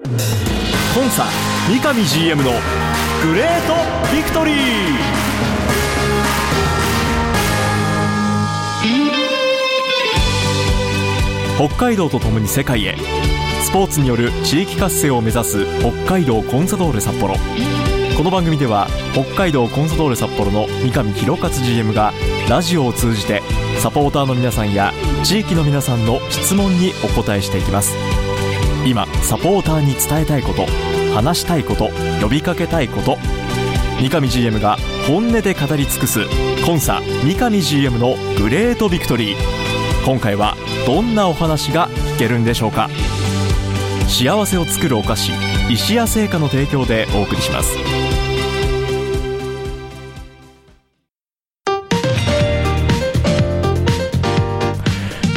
コンサ三上 GM のグレートビクトリー。北海道とともに世界へスポーツによる地域活性を目指す北海道コンサドーレ札幌。この番組では北海道コンサドーレ札幌の三上弘勝 GM がラジオを通じてサポーターの皆さんや地域の皆さんの質問にお答えしていきます。今サポーターに伝えたいこと話したいこと呼びかけたいこと。三上 GM が本音で語り尽くすコンサ三上 GM のグレートビクトリー。今回はどんなお話が聞けるんでしょうか。幸せを作るお菓子石屋製菓の提供でお送りします。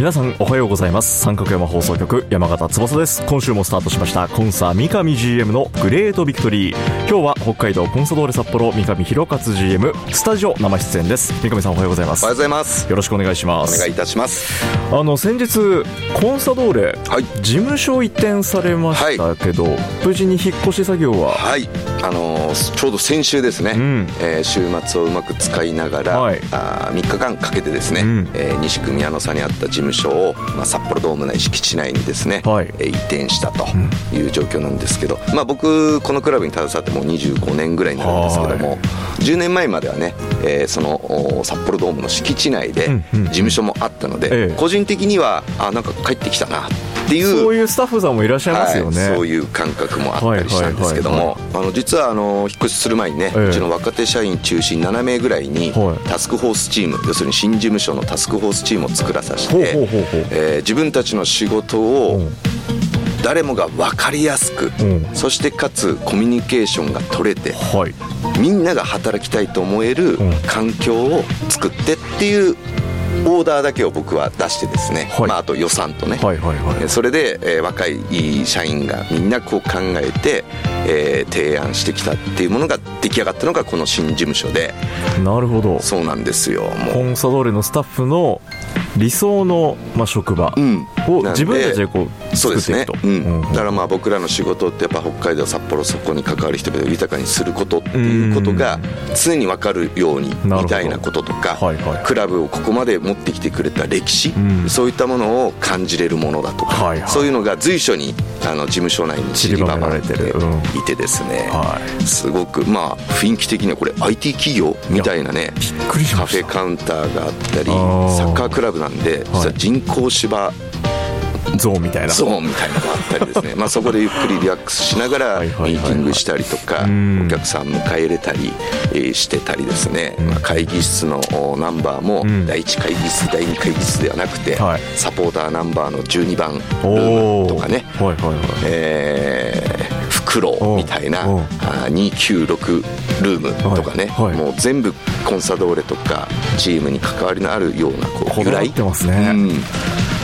皆さんおはようございます。三角山放送局山形翼です。今週もスタートしましたコンサ三上 GM のグレートビクトリー今日は北海道コンサドーレ札幌三上弘勝 GM スタジオ生出演です。三上さんおはようございます。おはようございます。よろしくお願いします。お願いいたします。あの先日コンサドーレ、はい。事務所移転されましたけど、無事に引っ越し作業は？はい。あのーちょうど先週ですね、ん。えー週末をうまく使いながら、はい。あ3日間かけてですね、うん。えー西区宮野さんにあった事務所を、まあ、札幌ドーム内敷地内にですね、はい。えー移転したという状況なんですけど、まあ、僕このクラブに携わってもう25年ぐらいになるんですけども、10年前まではね、えーそのお札幌ドームの敷地内でうんうん。事務所もあったので、ええ。個人的にはあなんか帰ってきたなっていう。そういうスタッフさんもいらっしゃいますよね、はい、そういう感覚もあったりしたんですけどはいはいもあの実はあの引っ越しする前にね、ええ。うちの若手社員中心7名ぐらいにはい。タスクフォースチーム要するに新事務所のタスクフォースチームを作らさせてえー自分たちの仕事をうん。誰もが分かりやすくうん。そしてかつコミュニケーションが取れてはい。みんなが働きたいと思えるうん。環境を作ってっていうオーダーだけを僕は出してですね、はい。まあ、あと予算とね、はいはいはい。えーそれで、えー若い社員がみんなこう考えて、えー提案してきたっていうものが出来上がったのがこの新事務所で。なるほど。そうなんですよ。コもう。ンサドーレのスタッフの理想の、まあ、職場を自分たちでこうそうですね。作っていくと、うん、だからまあ僕らの仕事ってやっぱ北海道札幌そこに関わる人々を豊かにすることっていうことが常に分かるようにみたいなこととか、はいはい。クラブをここまで持ってきてくれた歴史、うん。そういったものを感じれるものだとか、はいはい。そういうのが随所にあの事務所内に散りばめられてる。いてですね、はい。すごくまあ雰囲気的にはこれ IT 企業みたいなねびっくりしカフェカウンターがあったりサッカークラブなんで実は人工芝ゾーンみたいな。ゾーンみたいなのがあったりですね。まあそこでゆっくりリラックスしながらミーティングしたりとかうん。お客さん迎え入れたりえーしてたりですね、まあ、会議室のおナンバーもん。第1会議室第2会議室ではなくてはい。サポーターナンバーの12番ルおーおムとかね。はいはいはい。えー、袋みたいなおうおう。あー296ルームとかね、はいはい。もう全部コンサドーレとかチームに関わりのあるようなこうこだわってますね。うん。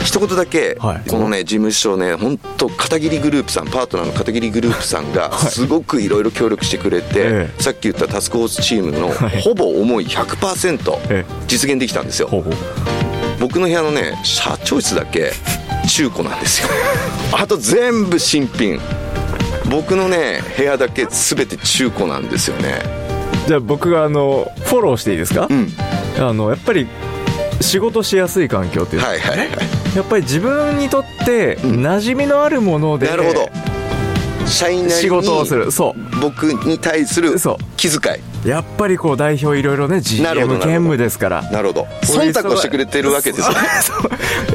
一言だけ、はい。このね事務所ね本当片桐グループさんパートナーの片桐グループさんがすごくいろいろ協力してくれて、ええ。さっき言ったタスクフォースチームのはい。ほぼ思いえ100%え。実現できたんですよ、ほうほう。僕の部屋のね社長室だけ中古なんですよ。あと全部新品僕のね部屋だけ全て中古なんですよね。じゃあ僕があのフォローしていいですか、うん。あのやっぱり仕事しやすい環境っていうか。はいはいはい。やっぱり自分にとって馴染みのあるもので、なるほど。社員なりに仕事をする。そう。僕に対する気遣いやっぱりこう代表いろいろね GM 兼務ですから。なるほど。忖度をしてくれてるわけですよね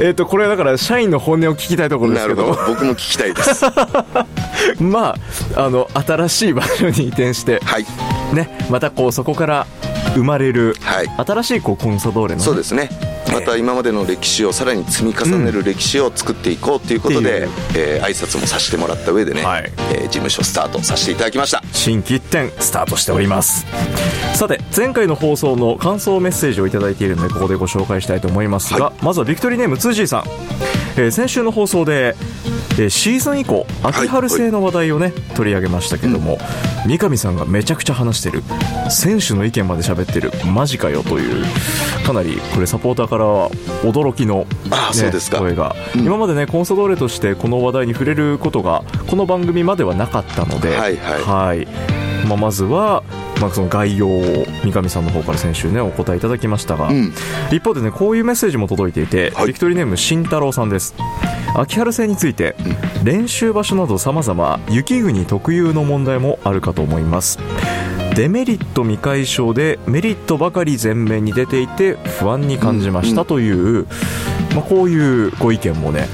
えっとこれはだから社員の本音を聞きたいところですけど。僕も聞きたいです。まああの新しい場所に移転してはい。ねまたこうそこから生まれるはい。新しいこうコンサドーレのね。そうですねまた今までの歴史をさらに積み重ねる歴史を作っていこうということで、ってえー挨拶もさせてもらった上でね、はい。えー事務所スタートさせていただきました。新規一点スタートしております。さて前回の放送の感想メッセージをいただいているのでここでご紹介したいと思いますが、はまずはビクトリーネーム 2G さん、えー先週の放送でえーシーズン以降秋春製の話題をね、取り上げましたけども、三上さんがめちゃくちゃ話してる選手の意見まで喋ってるマジかよというかなりこれサポーターからは驚きの、あそうですか。声が、うん。今までねコンソドーレとしてこの話題に触れることがこの番組まではなかったので、はいはい。はい まあ、まずは、まあ、その概要を三上さんの方から先週ねお答えいただきましたが、うん。一方でねこういうメッセージも届いていて、はい。ビクトリーネーム慎太郎さんです。秋春戦について、練習場所など様々雪国特有の問題もあるかと思います。デメリット未解消でメリットばかり前面に出ていて不安に感じましたという、まあ、こういうご意見もね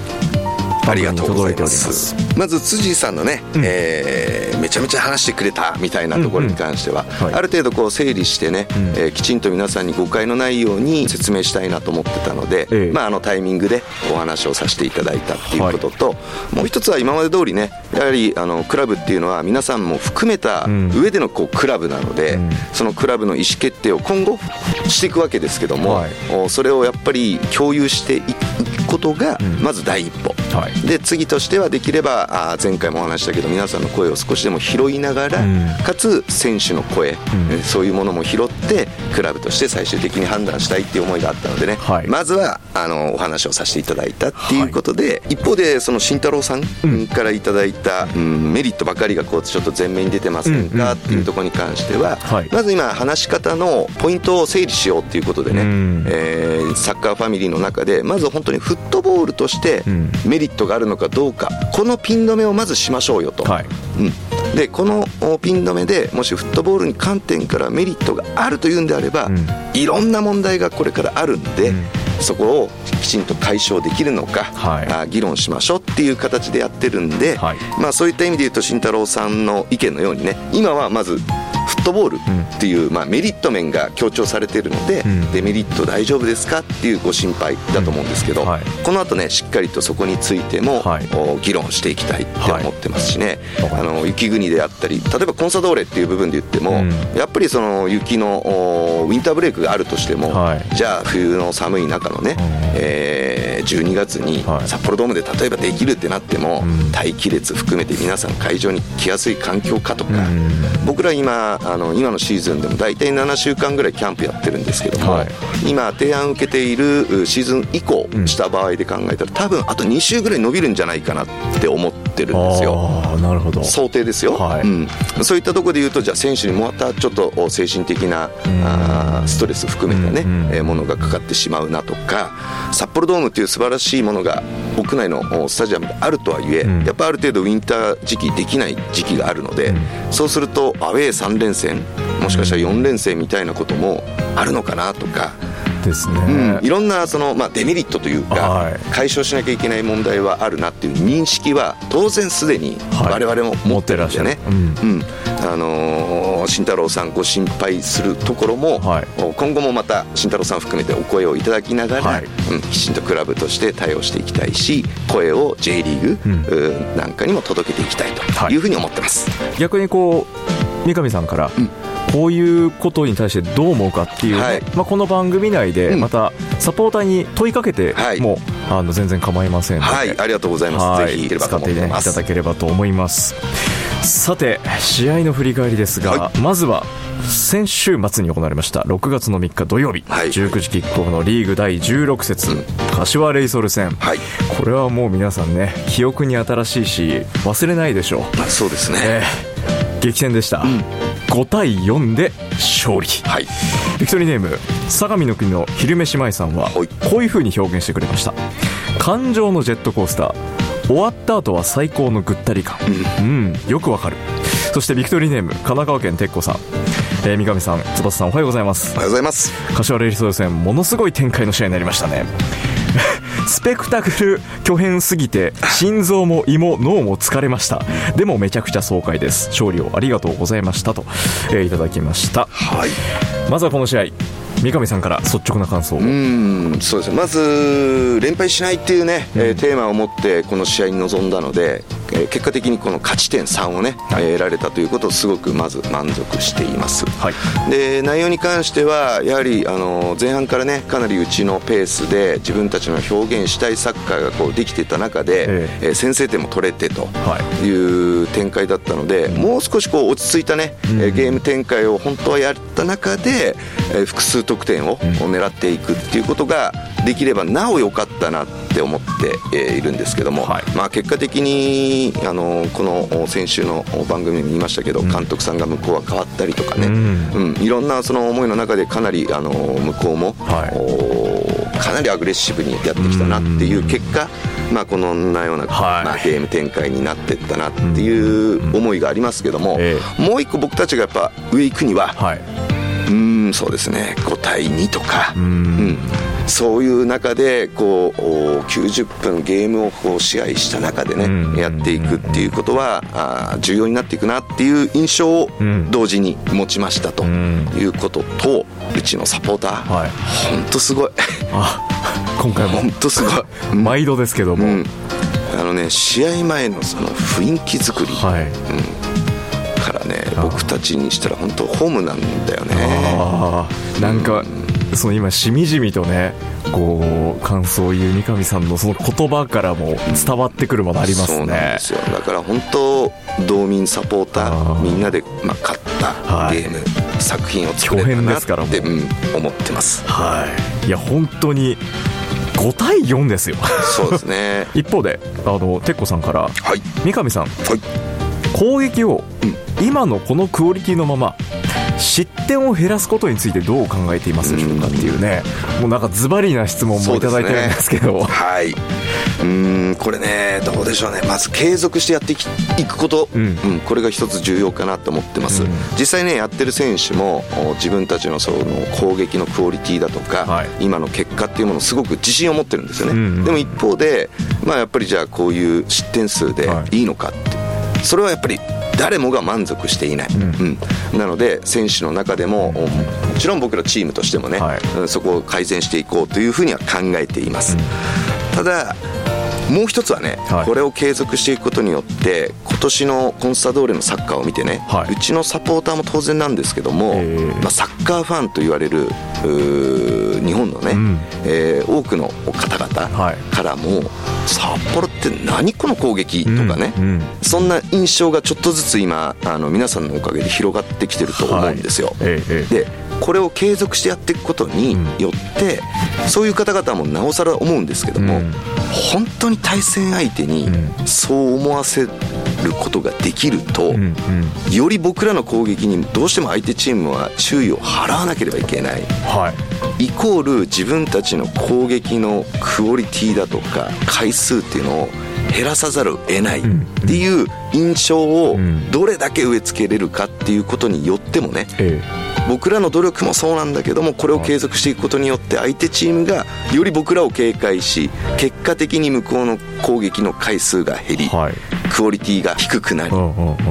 ありがとうございま番組に届いております。まず辻さんのね、うん。えーめちゃめちゃ話してくれたみたいなところに関しては、ある程度こう整理してね、うん。えーきちんと皆さんに誤解のないように説明したいなと思ってたので、ええ。まあ、あのタイミングでお話をさせていただいたっていうことと、もう一つは今まで通りねやはりあのクラブっていうのは皆さんも含めたうん。上でのこうクラブなので、うん。そのクラブの意思決定を今後していくわけですけども、それをやっぱり共有していくことがうん。まず第一歩。はい。で次としてはできればあー前回もお話したけど皆さんの声を少しでも拾いながら、うん。かつ選手の声、ん。えーそういうものも拾ってクラブとして最終的に判断したいっていう思いがあったのでね、はい。まずはあのお話をさせていただいたっていうことで、一方でその慎太郎さんうんからいただいた、うん。メリットばかりがこうちょっと前面に出てませんうんうんうん。かっていうところに関しては、はい。まず今話し方のポイントを整理しようっていうことでね、うん。えーサッカーファミリーの中でまず本当にフットボールとしてうん。メリットがあるのかどうかこのピン止めをまずしましょうよと、はい。うん、でこのおピン止めでもしフットボールに観点からメリットがあるというんであれば、うん。いろんな問題がこれからあるんで、うん。そこをきちんと解消できるのか、はい。あ議論しましょうっていう形でやってるんで、はい。まあ、そういった意味で言うと慎太郎さんの意見のようにね今はまずフットボールっていう、まあ、メリット面が強調されているので、うん。デメリット大丈夫ですかっていうご心配だと思うんですけど、うん。はい。この後ねしっかりとそこについても、はい。お議論していきたいって思ってますしね、はい。あの雪国であったり例えばコンサドーレっていう部分で言っても、うん。やっぱりその雪のおウィンターブレイクがあるとしても、はい。じゃあ冬の寒い中のね、うん。えー12月にはい。札幌ドームで例えばできるってなっても、うん。待機列含めて皆さん会場に来やすい環境かとか、うん。僕ら今あの今のシーズンでも大体7週間ぐらいキャンプやってるんですけども、はい。今提案受けているうシーズン以降うんした場合で考えたら多分あと2週ぐらい伸びるんじゃないかなって思ってるんですよ。なるほど。想定ですよ、はい。うん、そういったところで言うとじゃあ選手にまたちょっとお精神的なうん。あーストレス含めたね、うんうん。えーものがかかってしまうなとか札幌ドームっていう素晴らしいものが屋内のおスタジアムであるとはいえ、うん。やっぱある程度ウィンター時期できない時期があるので、うん。そうするとアウェー3連戦もしかしたら4連戦みたいなこともあるのかなとか。ですね、うん、いろんなその、まあ、デメリットというか、はい。解消しなきゃいけない問題はあるなっていう認識は当然すでにはい。我々も持ってるんですよね。持ってらっしゃる。うん。あのー慎太郎さんご心配するところも、はい。今後もまた慎太郎さん含めてお声をいただきながら、はい。うん、きちんとクラブとして対応していきたいし声を J リーグ、うん。うんなんかにも届けていきたいというふうに思ってます。逆にこう三上さんから、こういうことに対してどう思うかっていうね、はい。まあ、この番組内でうん。またサポーターに問いかけてはい。も、あの全然構いませんので、はい、ありがとうございます。はい。ぜひ使って、ね、い。ただければと思います。さて試合の振り返りですが、はまずは先週末に行われました6月の3日土曜日、はい。19時キックオフのリーグ第16節、うん。柏レイソル戦、はい、これはもう皆さんね記憶に新しいし忘れないでしょう。まあ、そうですね。えー激戦でした、5対4で勝利。はい、ビクトリーネーム相模の国の昼飯舞さんははい。こういう風に表現してくれました。感情のジェットコースター終わった後は最高のぐったり感。うん、よくわかる。そしてビクトリーネーム神奈川県鉄子さん、えー三上さん翼さんおはようございます。おはようございます。柏レイソル戦ものすごい展開の試合になりましたねスペクタクル巨変すぎて心臓も胃も脳も疲れました。でもめちゃくちゃ爽快です。勝利をありがとうございましたと、えーいただきました。はい。まずはこの試合三上さんから率直な感想を、うんそうですね。まず連敗しないっていうね、えーテーマを持ってこの試合に臨んだのでえー結果的にこの勝ち点3をね、はい。えー得られたということをすごくまず満足しています、はい。で内容に関してはやはりあの前半からねかなりうちのペースで自分たちの表現したいサッカーがこうできていた中で、ええ。ー先制点も取れてとはい。いう展開だったので、もう少しこう落ち着いたね、うん。えーゲーム展開を本当はやった中で、えー複数得点を狙っていくっていうことができればなお良かったなって思ってえーいるんですけども、はい。まあ、結果的にあのこの先週の番組でも言いましたけど、監督さんが向こうは変わったりとかね、うん。うん。いろんなその思いの中でかなりあの向こうも、はい。おかなりアグレッシブにやってきたなっていう結果、まあ、こんなような、はい。まあ、ゲーム展開になっていったなっていう思いがありますけども、えもう一個僕たちがやっぱ上行くには、はい、うーんそうですね。5対2とか、うん。うん。そういう中でこうお90分ゲームをこう試合した中でね、うん。やっていくっていうことはあー重要になっていくなっていう印象をうん。同時に持ちましたとうん。いうこととうちのサポーター、はい。本当すごい。あ今回も。本当すごい、う ん毎度ですけども、うん。あのね試合前のその雰囲気作り。はいからね、あ僕たちにしたら本当ホームなんだよね。なんかその今しみじみとねこう感想を言う三上さんのその言葉からも伝わってくるものありますそうなんねですよ。だから本当道民サポータあー。ーみんなで、まあ、勝ったはい。ゲーム、作品を作れたなっですからもう。て、うん、思ってます。はい。いや本当に5対4ですよ。そうですね。一方であの鉄子さんからはい。三上さんはい。攻撃を今のこのクオリティのまま失点を減らすことについてどう考えていますでしょうかっていうね。もうなんかズバリな質問もいただいてるんですけど。はい。うーんこれねどうでしょうね。まず継続してやっていくこと、うん。これが一つ重要かなと思ってます、うん。実際ねやってる選手もお自分たちのその攻撃のクオリティだとか、はい。今の結果っていうものをすごく自信を持ってるんですよね、うんうん。でも一方で、まあ、やっぱりじゃあこういう失点数ではい。いいのかって、それはやっぱり誰もが満足していない、うん。うん。なので選手の中でもおもちろん僕らチームとしてもね、はい。うんそこを改善していこうというふうには考えています、ただもう一つはね、はい。これを継続していくことによって今年のコンサドーレのサッカーを見てね、はい。うちのサポーターも当然なんですけども、え。ーまあ、サッカーファンと言われる日本のね、うん。えー多くの方々はい。からも、札幌って何この攻撃とかね、うんうん。そんな印象がちょっとずつ今あの皆さんのおかげで広がってきてると思うんですよ。はい。でこれを継続してやっていくことによって、そういう方々もなおさら思うんですけども、うん。本当に対戦相手にうそう思わせることができると、より僕らの攻撃にどうしても相手チームは注意を払わなければいけない。はい。イコール自分たちの攻撃のクオリティだとか回数っていうのを減らさざるを得ないっていう印象をうん。どれだけ植え付けれるかっていうことによってもねえ僕らの努力もそうなんだけどもこれを継続していくことによって相手チームがより僕らを警戒し結果的に向こうの攻撃の回数が減りクオリティが低くなり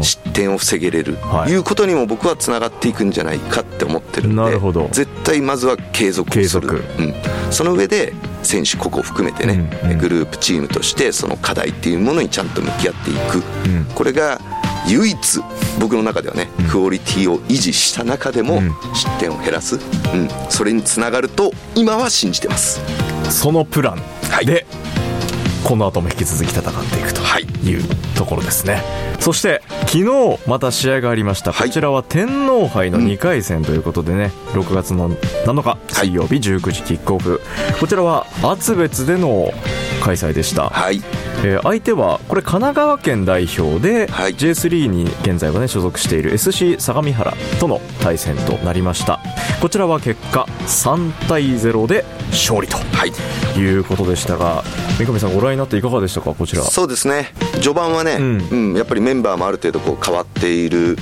失点を防げれるはい。いうことにも僕はつながっていくんじゃないかって思ってるんでなるほど。絶対まずは継続をする。継続。うん、その上で選手個々含めてね、うんうん。グループチームとしてその課題っていうものにちゃんと向き合っていく、うん。これが唯一僕の中ではね、クオリティを維持した中でもうん。失点を減らす、うん、それにつながると今は信じてます。そのプランはい。で、この後も引き続き戦っていくとはい。いうところですね、そして昨日また試合がありました、はい。こちらは天皇杯の2回戦ということでね、6月の7日水曜日19時キックオフ、こちらは厚別での開催でした、はい。えー相手はこれ神奈川県代表で、はい。J3 に現在はね所属している SC 相模原との対戦となりました。こちらは結果3対0で勝利とはい。いうことでしたが三上さんご覧になっていかがでしたか？こちら。そうですね序盤はね、ううんんやっぱりメンバーもある程度こう変わっている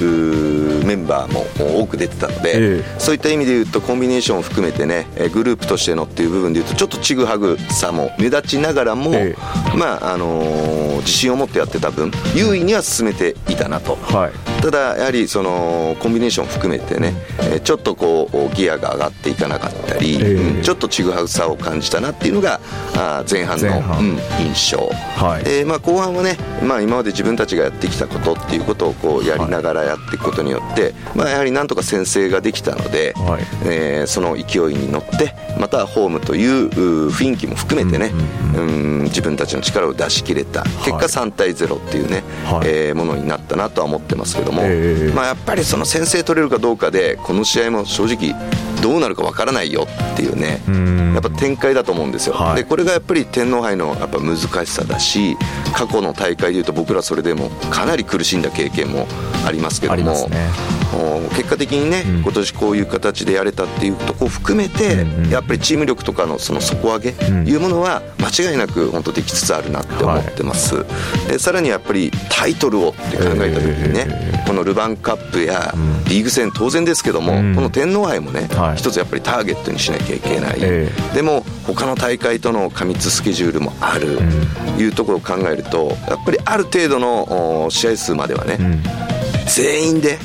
メンバーも多く出てたので、えそういった意味で言うとコンビネーションを含めてねえーグループとしてのっていう部分で言うとちょっとちぐはぐさも目立ちながらも、えまああのー自信を持ってやってた分優位には進めていたなと。はい。ただやはりそのコンビネーション含めてね、えちょっとこうギアが上がっていかなかったり、うんちょっとちぐはぐさを感じたなっていうのがあ前半の半。うん、印象、はい。えーまあ、後半はね、まあ、今まで自分たちがやってきたことっていうことをこうやりながらやっていくことによって、まあ、やはりなんとか先制ができたので、はい。えーその勢いに乗ってまたホームというう雰囲気も含めてね、うん自分たちの力を出し切れた。結果3対0っていうね、はい。えーものになったなとは思ってますけども、ええまあ、やっぱりその先制取れるかどうかでこの試合も正直どうなるかわからないよっていうねん。やっぱ展開だと思うんですよ、はい。でこれがやっぱり天皇杯のやっぱ難しさだし過去の大会でいうと僕らそれでもかなり苦しんだ経験もありますけども、すね。お結果的にね、うん。今年こういう形でやれたっていうところを含めて、うんうん。やっぱりチーム力とかのその底上げん。いうものは間違いなく本当できつつあるなって思ってます、でさらにやっぱりタイトルをって考えた時にね、えこのルヴァンカップやリーグ戦当然ですけども、うん。この天皇杯もね、はい。一つやっぱりターゲットにしなきゃいけない、えでも他の大会との過密スケジュールもある、いうところを考えるとやっぱりある程度のお試合数まではね、うん。全員で、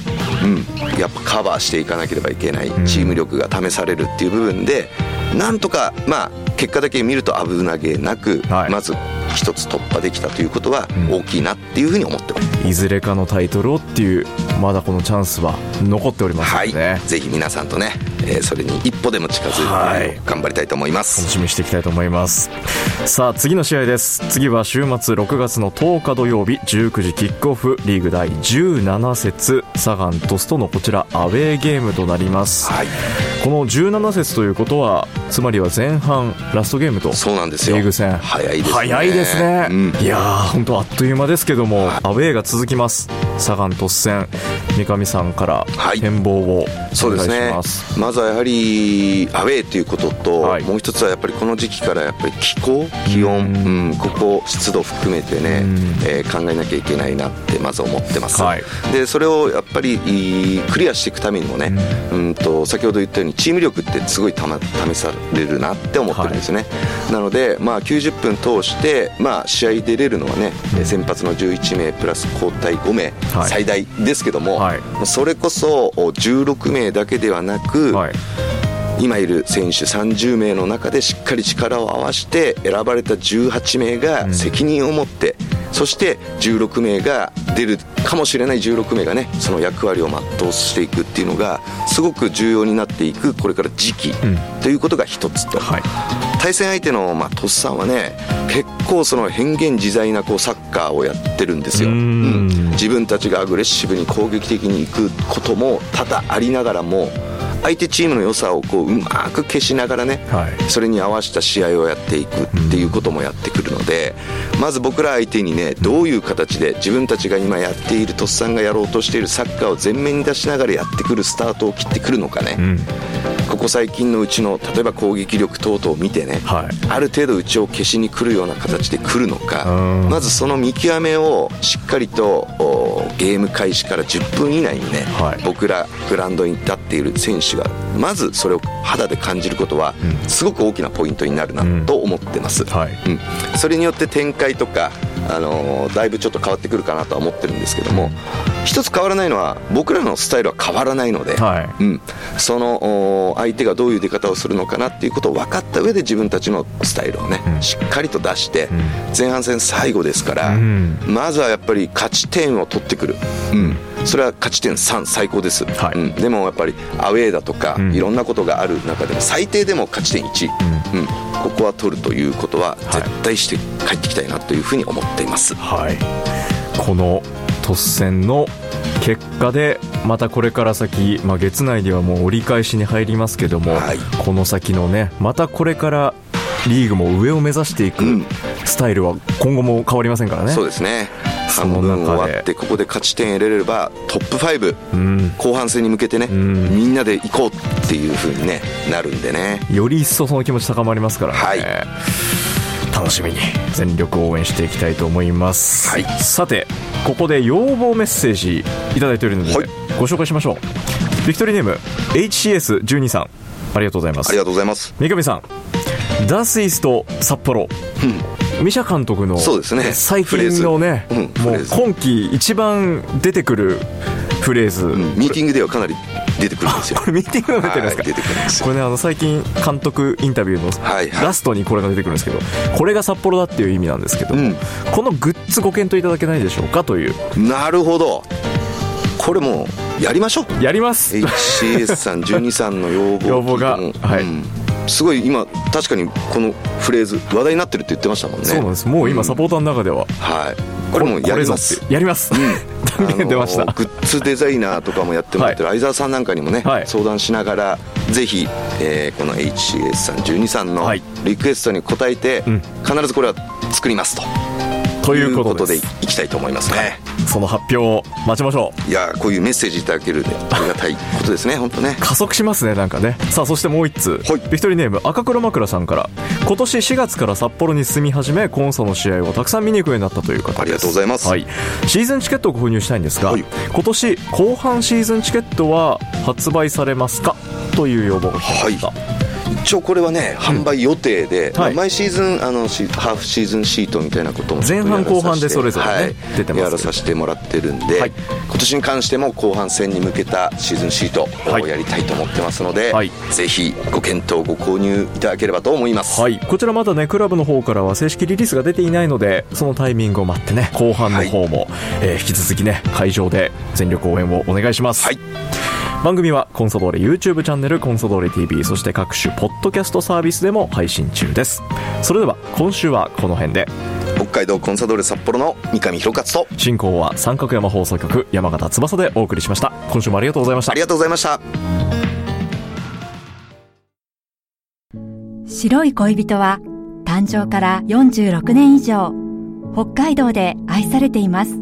うん、やっぱカバーしていかなければいけない。チーム力が試されるっていう部分でなんとか、まあ、結果だけ見ると危なげなく、はい。まず一つ突破できたということは大きいなっていうふうに思ってます。いずれかのタイトルをっていうまだこのチャンスは残っておりますのはい、でね、ぜひ皆さんとね、えーそれに一歩でも近づいて、はい。頑張りたいと思いま楽す。しみにしていきたいと思います。さあ次の試合です。次は週末6月の10日土曜日19時キックオフリーグ第17節サガン鳥栖とのこちらアウェーゲームとなります、はい、この17節ということはつまりは前半ラストゲームと。そうなんですよ。リーグ戦。早いですね。早いですね、うん。いやー本当あっという間ですけども、アウェーが続きます。サガン鳥栖戦。三上さんからはい。展望をお願いしそうですね。ます、まずはやはりアウェーということと、はい。もう一つはやっぱりこの時期からやっぱり気候気温、うん。うん。ここ湿度含めてね、うん。えー考えなきゃいけないなってまず思ってます、はい。でそれをやっぱりいいクリアしていくためにもね、うん、と先ほど言ったようにチーム力ってすごい試されるなって思ってるんですよね、なので、まあ、90分通して、まあ、試合出れるのはね、先発の11名プラス交代5名、はい。最大ですけども、はい。それこそお16名だけではなく、はい。今いる選手30名の中でしっかり力を合わせて選ばれた18名が責任を持って、そして16名が出るかもしれない16名がねその役割を全うしていくっていうのがすごく重要になっていくこれから時期ん。ということが一つと、はい。対戦相手の、まあ、トスさんはね結構その変幻自在なこうサッカーをやってるんですよ、ううん。ん。自分たちがアグレッシブに攻撃的に行くことも多々ありながらも相手チームの良さをこううまく消しながらね、はい。それに合わせた試合をやっていくっていうこともやってくるので、まず僕ら相手にねどういう形で自分たちが今やっているとっさんがやろうとしているサッカーを前面に出しながらやってくるスタートを切ってくるのかね、うんここ最近のうちの例えば攻撃力等々を見てね、はい。ある程度うちを消しに来るような形で来るのかうん。まずその見極めをしっかりとおゲーム開始から10分以内にね、はい。僕らグラウンドに立っている選手がまずそれを肌で感じることはすごく大きなポイントになるなと思ってます、はい。うん、それによって展開とか、あのーだいぶちょっと変わってくるかなとは思ってるんですけども、一つ変わらないのは僕らのスタイルは変わらないので、はい。うん、そのお相手がどういう出方をするのかなっていうことを分かった上で自分たちのスタイルをね、しっかりと出して、前半戦最後ですから、うん。まずはやっぱり勝ち点を取ってくる、うん、それは勝ち点3最高です、はい。うん、でもやっぱりアウェーだとか、ん。いろんなことがある中でも最低でも勝ち点1、うん。ここは取るということは絶対して帰ってきたいなというふうに思っています、はい、この突戦の結果でまたこれから先、まあ、月内ではもう折り返しに入りますけども、はい。この先のねまたこれからリーグも上を目指していくうん。スタイルは今後も変わりませんからね。そうですね半分終わってここで勝ち点得られればトップ5、うん。後半戦に向けてね、ん。みんなで行こうっていうふうに、ね、なるんでね。より一層その気持ち高まりますからね、はい。楽しみに全力応援していきたいと思います、はい。さてここで要望メッセージいただいているので、はい。ご紹介しましょう。ビクトリーネーム HCS12 さん。ありがとうございます。ありがとうございます。三上さんダスイスと札幌、ミシャ監督のそうですね。最近のね、フレーズ。うんもう今季一番出てくるフレーズ、うんミーティングではかなり出てくるんですよ。これミーティングが出てるんですか、はい出てくるんですよ。これねあの最近監督インタビューのはいはい。ラストにこれが出てくるんですけどこれが札幌だっていう意味なんですけども、うん。このグッズご検討いただけないでしょうかという。なるほど。これもうやりましょう。やります。HCS さん12さんの要望 要望が。うん。はい。うんすごい今確かにこのフレーズ話題になってるって言ってましたもんね。そうなんです。もう今サポーターの中では、はい。これもうやります。やります、断言 出ました。グッズデザイナーとかもやってもらってる相沢さんなんかにもね、はい。相談しながらぜひ、えーこの HCS さん12さんのはい。リクエストに応えて、うん。必ずこれは作りますとということでいきたいと思いますね。その発表を待ちましょう。いやーこういうメッセージいただけるでありがたいことですね 本当ね。加速しますねなんかね。さあそしてもう一通、はい。ビクトリーネーム赤黒枕さんから。今年4月から札幌に住み始めコンソの試合をたくさん見に行くようになったという方ありがとうございます。はい、シーズンチケットを購入したいんですが、はい。今年後半シーズンチケットは発売されますか？という要望が来てました、一応これはね販売予定で、まあはい。毎シーズンあのシハーフシーズンシートみたいなことも前半後半でそれぞれねはい。出てますやらさせてもらってるんで、はい。今年に関しても後半戦に向けたシーズンシートはいをやりたいと思ってますので、はい。ぜひご検討ご購入いただければと思います、はい、こちらまだねクラブの方からは正式リリースが出ていないのでそのタイミングを待ってね後半の方も、えー引き続きね会場で全力応援をお願いします、はい。番組はコンソドーレ YouTube チャンネルコンソドーレ TV そして各種ポッドキャストサービスでも配信中です。それでは今週はこの辺で。北海道コンサドーレ札幌の三上弘勝と。進行は三角山放送局山形翼でお送りしました。今週もありがとうございました。ありがとうございました。白い恋人は誕生から46年以上北海道で愛されています。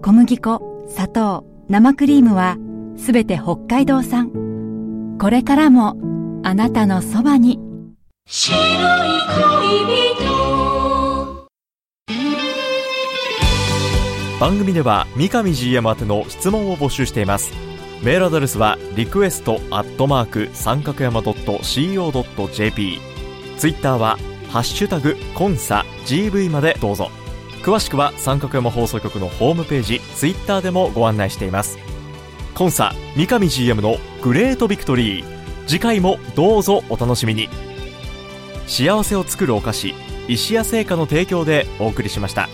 小麦粉砂糖生クリームはすべて北海道産。これからもあなたのそばに。白い恋人。番組では三上 GM 宛ての質問を募集しています。メールアドレスはリクエストアットマーク三角山 .co.jp ツイッターはハッシュタグコンサ GV までどうぞ。詳しくは三角山放送局のホームページツイッターでもご案内しています。コンサ三上 GM のグレートビクトリー。次回もどうぞお楽しみに。幸せを作るお菓子石屋製菓の提供でお送りしました。